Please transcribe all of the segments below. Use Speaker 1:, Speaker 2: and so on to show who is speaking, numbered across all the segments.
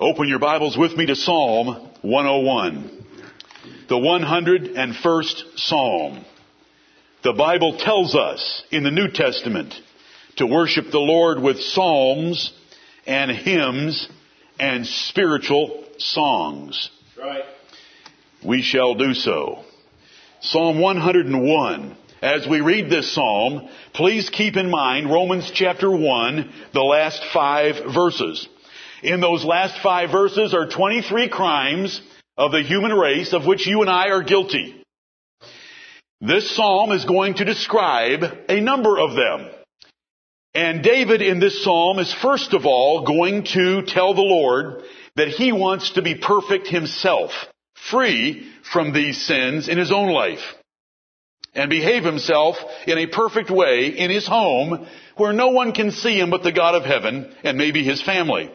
Speaker 1: Open your Bibles with me to Psalm 101. The 101st Psalm. The Bible tells us in the New Testament to worship the Lord with psalms and hymns and spiritual songs.
Speaker 2: Right.
Speaker 1: We shall do so. Psalm 101. As we read this psalm, please keep in mind Romans chapter 1, the last five verses. In those last five verses are 23 crimes of the human race of which you and I are guilty. This psalm is going to describe a number of them. And David in this psalm is first of all going to tell the Lord that he wants to be perfect himself, free from these sins in his own life, and behave himself in a perfect way in his home where no one can see him but the God of heaven and maybe his family.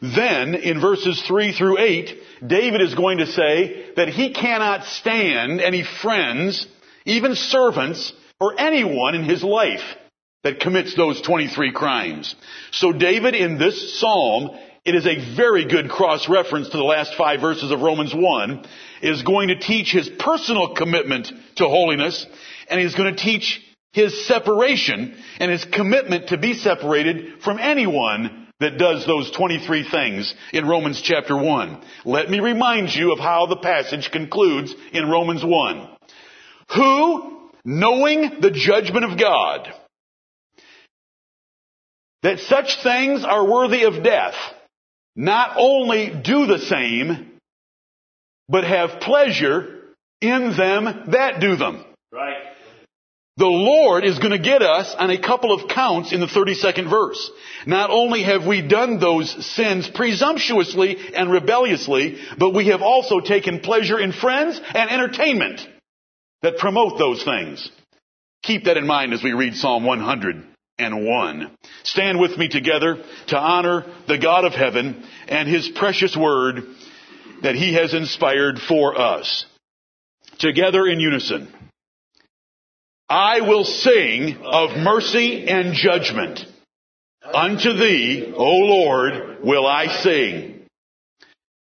Speaker 1: Then, in verses 3 through 8, David is going to say that he cannot stand any friends, even servants, or anyone in his life that commits those 23 crimes. So David in this psalm, it is a very good cross-reference to the last five verses of Romans 1, is going to teach his personal commitment to holiness, and he's going to teach his separation and his commitment to be separated from anyone that does those 23 things in Romans chapter 1. Let me remind you of how the passage concludes in Romans 1. Who, knowing the judgment of God, that such things are worthy of death, not only do the same, but have pleasure in them that do them. The Lord is going to get us on a couple of counts in the 32nd verse. Not only have we done those sins presumptuously and rebelliously, but we have also taken pleasure in friends and entertainment that promote those things. Keep that in mind as we read Psalm 101. Stand with me together to honor the God of heaven and His precious word that He has inspired for us. Together in unison. I will sing of mercy and judgment. Unto thee, O Lord, will I sing.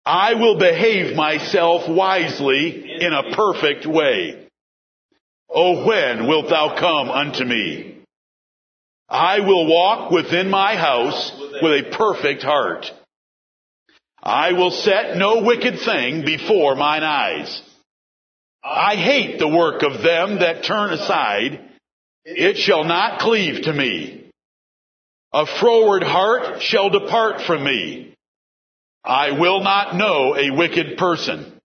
Speaker 1: I will behave myself wisely in a perfect way. O when wilt thou come unto me? I will walk within my house with a perfect heart. I will set no wicked thing before mine eyes. I hate the work of them that turn aside. It shall not cleave to me. A froward heart shall depart from me. I will not know a wicked person.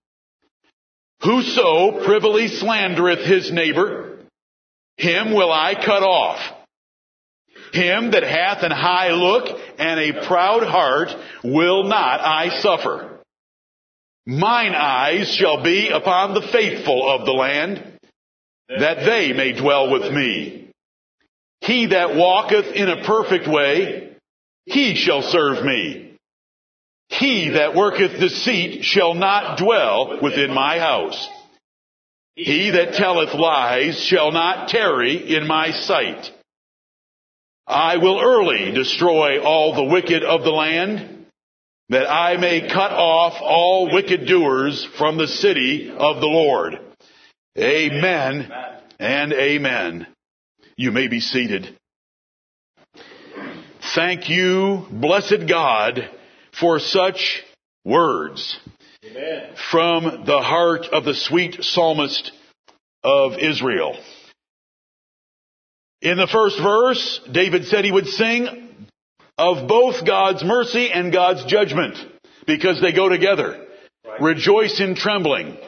Speaker 1: Whoso privily slandereth his neighbor, him will I cut off. Him that hath an high look and a proud heart will not I suffer. Mine eyes shall be upon the faithful of the land, that they may dwell with me. He that walketh in a perfect way, he shall serve me. He that worketh deceit shall not dwell within my house. He that telleth lies shall not tarry in my sight. I will early destroy all the wicked of the land that I may cut off all wicked doers from the city of the Lord. Amen and amen. You may be seated. Thank you, blessed God, for such words
Speaker 2: Amen.
Speaker 1: from the heart of the sweet psalmist of Israel. In the first verse, David said he would sing of both God's mercy and God's judgment because they go together.
Speaker 2: Right.
Speaker 1: Rejoice in trembling.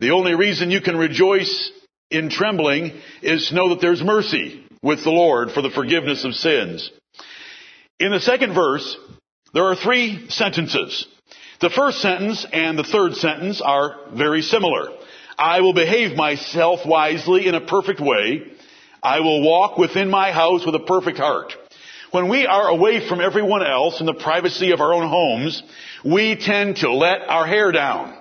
Speaker 1: The only reason you can rejoice in trembling is to know that there's mercy with the Lord for the forgiveness of sins. In the second verse, there are three sentences. The first sentence and the third sentence are very similar. I will behave myself wisely in a perfect way. I will walk within my house with a perfect heart. When we are away from everyone else in the privacy of our own homes, we tend to let our hair down.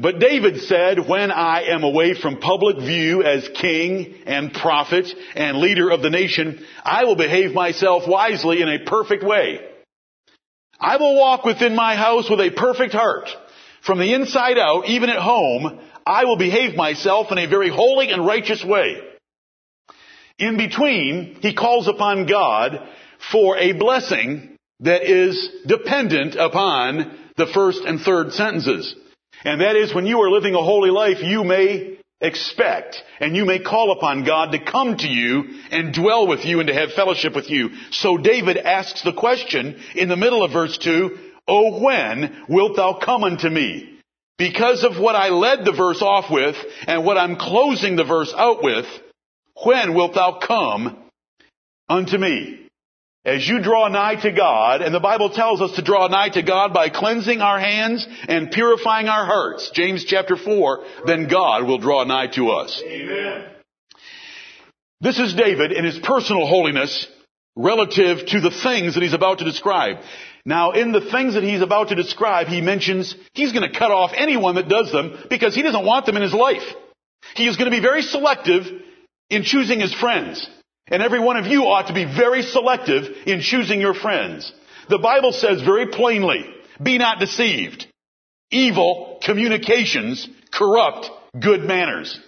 Speaker 1: But David said, when I am away from public view as king and prophet and leader of the nation, I will behave myself wisely in a perfect way. I will walk within my house with a perfect heart. From the inside out, even at home, I will behave myself in a very holy and righteous way. In between, he calls upon God for a blessing that is dependent upon the first and third sentences. And that is when you are living a holy life, you may expect and you may call upon God to come to you and dwell with you and to have fellowship with you. So David asks the question in the middle of verse 2, Oh, when wilt thou come unto me? Because of what I led the verse off with and what I'm closing the verse out with, when wilt thou come unto me? As you draw nigh to God, and the Bible tells us to draw nigh to God by cleansing our hands and purifying our hearts, James chapter 4, then God will draw nigh to us. Amen. This is David in his personal holiness relative to the things that he's about to describe. Now, in the things that he's about to describe, he mentions he's going to cut off anyone that does them because he doesn't want them in his life. He is going to be very selective in choosing his friends. And every one of you ought to be very selective in choosing your friends. The Bible says very plainly, be not deceived. Evil communications corrupt good manners.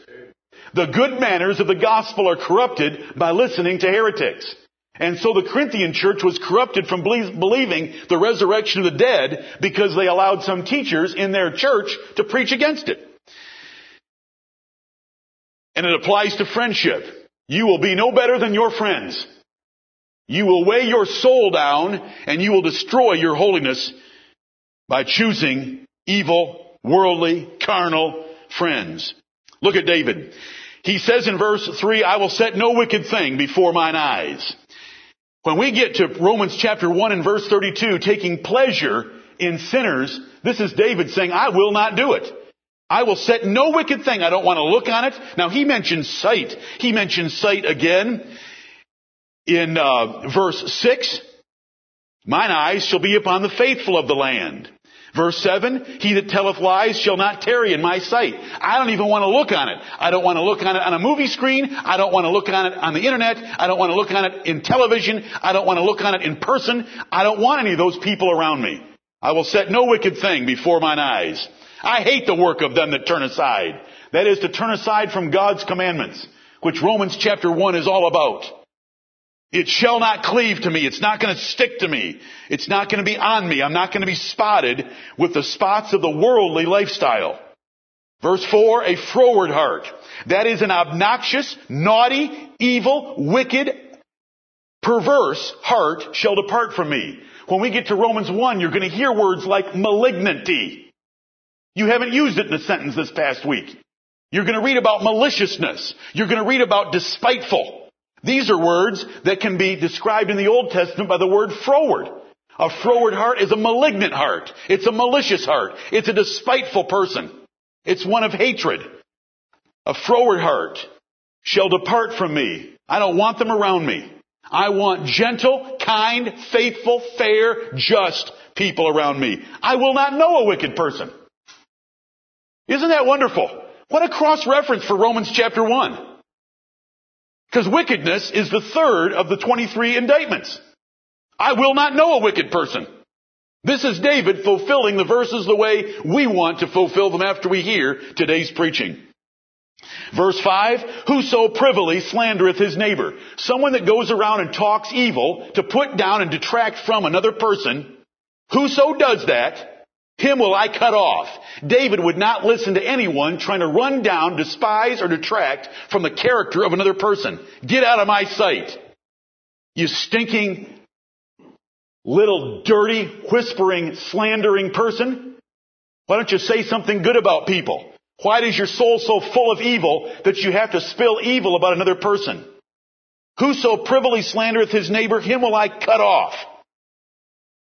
Speaker 1: The good manners of the gospel are corrupted by listening to heretics. And so the Corinthian church was corrupted from believing the resurrection of the dead because they allowed some teachers in their church to preach against it. And it applies to friendship. You will be no better than your friends. You will weigh your soul down and you will destroy your holiness by choosing evil, worldly, carnal friends. Look at David. He says in verse 3, I will set no wicked thing before mine eyes. When we get to Romans chapter 1 and verse 32, taking pleasure in sinners, this is David saying, I will not do it. I will set no wicked thing. I don't want to look on it. Now he mentions sight. He mentions sight again in uh, verse 6. Mine eyes shall be upon the faithful of the land. Verse 7, he that telleth lies shall not tarry in my sight. I don't even want to look on it. I don't want to look on it on a movie screen. I don't want to look on it on the internet. I don't want to look on it in television. I don't want to look on it in person. I don't want any of those people around me. I will set no wicked thing before mine eyes. I hate the work of them that turn aside. That is to turn aside from God's commandments, which Romans chapter 1 is all about. It shall not cleave to me. It's not going to stick to me. It's not going to be on me. I'm not going to be spotted with the spots of the worldly lifestyle. Verse 4, a froward heart. That is an obnoxious, naughty, evil, wicked, perverse heart shall depart from me. When we get to Romans 1, you're going to hear words like malignity. You haven't used it in a sentence this past week. You're going to read about maliciousness. You're going to read about despiteful. These are words that can be described in the Old Testament by the word froward. A froward heart is a malignant heart. It's a malicious heart. It's a despiteful person. It's one of hatred. A froward heart shall depart from me. I don't want them around me. I want gentle, kind, faithful, fair, just people around me. I will not know a wicked person. Isn't that wonderful? What a cross reference for Romans chapter 1. Because wickedness is the third of the 23 indictments. I will not know a wicked person. This is David fulfilling the verses the way we want to fulfill them after we hear today's preaching. Verse 5, whoso privily slandereth his neighbor. Someone that goes around and talks evil to put down and detract from another person. Whoso does that, him will I cut off. David would not listen to anyone trying to run down, despise, or detract from the character of another person. Get out of my sight. You stinking, little dirty, whispering, slandering person. Why don't you say something good about people? Why is your soul so full of evil that you have to spill evil about another person? Whoso privily slandereth his neighbor, him will I cut off.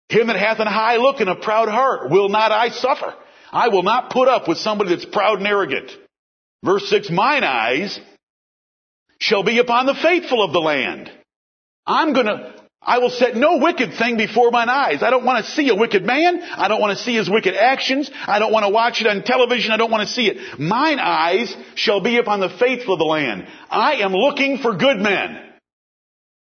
Speaker 1: Him that hath an high look and a proud heart will not I suffer. I will not put up with somebody that's proud and arrogant. Verse 6, mine eyes shall be upon the faithful of the land. I'm gonna, I will set no wicked thing before mine eyes. I don't want to see a wicked man. I don't want to see his wicked actions. I don't want to watch it on television. I don't want to see it. Mine eyes shall be upon the faithful of the land. I am looking for good men.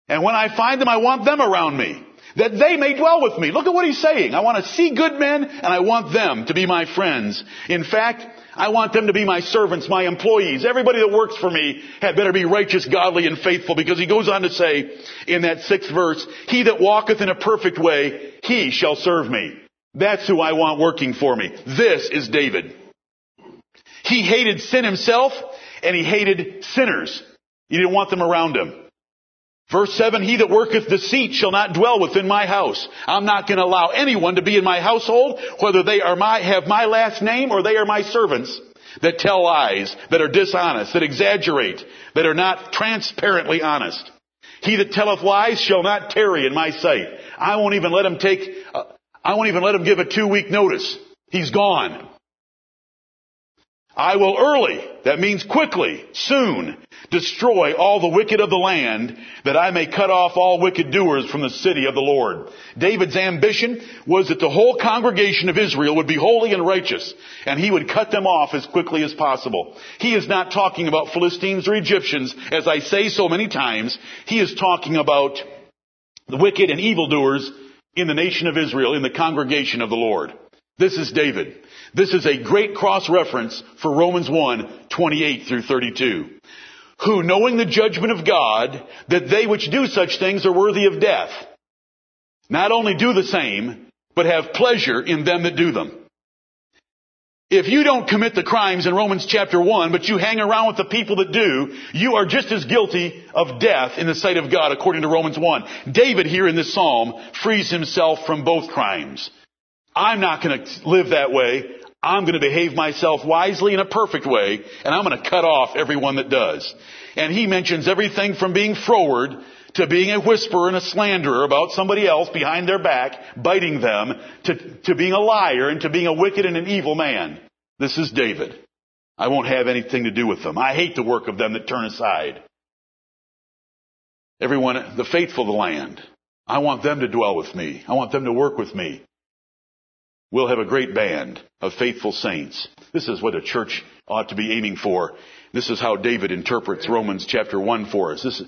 Speaker 1: And when I find them, I want them around me. that they may dwell with me. Look at what he's saying. I want to see good men and I want them to be my friends. In fact, I want them to be my servants, my employees. Everybody that works for me had better be righteous, godly, and faithful because he goes on to say in that sixth verse, He that walketh in a perfect way, he shall serve me. That's who I want working for me. This is David. He hated sin himself and he hated sinners. He didn't want them around him. Verse 7, he that worketh deceit shall not dwell within my house. I'm not going to allow anyone to be in my household, whether they are my, have my last name or they are my servants, that tell lies, that are dishonest, that exaggerate, that are not transparently honest. He that telleth lies shall not tarry in my sight. I won't even let him take, uh, I won't even let him give a two week notice. He's gone. I will early, that means quickly, soon, destroy all the wicked of the land, that I may cut off all wicked doers from the city of the Lord. David's ambition was that the whole congregation of Israel would be holy and righteous, and he would cut them off as quickly as possible. He is not talking about Philistines or Egyptians, as I say so many times. He is talking about the wicked and evildoers in the nation of Israel, in the congregation of the Lord. This is David. This is a great cross reference for Romans 1, 28 through 32. Who, knowing the judgment of God, that they which do such things are worthy of death, not only do the same, but have pleasure in them that do them. If you don't commit the crimes in Romans chapter 1, but you hang around with the people that do, you are just as guilty of death in the sight of God according to Romans 1. David here in this psalm frees himself from both crimes. I'm not going to live that way. I'm going to behave myself wisely in a perfect way, and I'm going to cut off everyone that does. And he mentions everything from being froward to being a whisperer and a slanderer about somebody else behind their back, biting them, to, to being a liar and to being a wicked and an evil man. This is David. I won't have anything to do with them. I hate the work of them that turn aside. Everyone, the faithful of the land, I want them to dwell with me. I want them to work with me. We'll have a great band of faithful saints. This is what a church ought to be aiming for. This is how David interprets Romans chapter 1 for us. This is,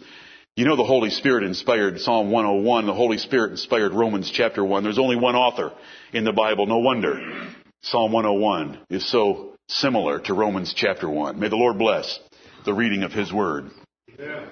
Speaker 1: you know the Holy Spirit inspired Psalm 101. The Holy Spirit inspired Romans chapter 1. There's only one author in the Bible. No wonder Psalm 101 is so similar to Romans chapter 1. May the Lord bless the reading of His Word. Yeah.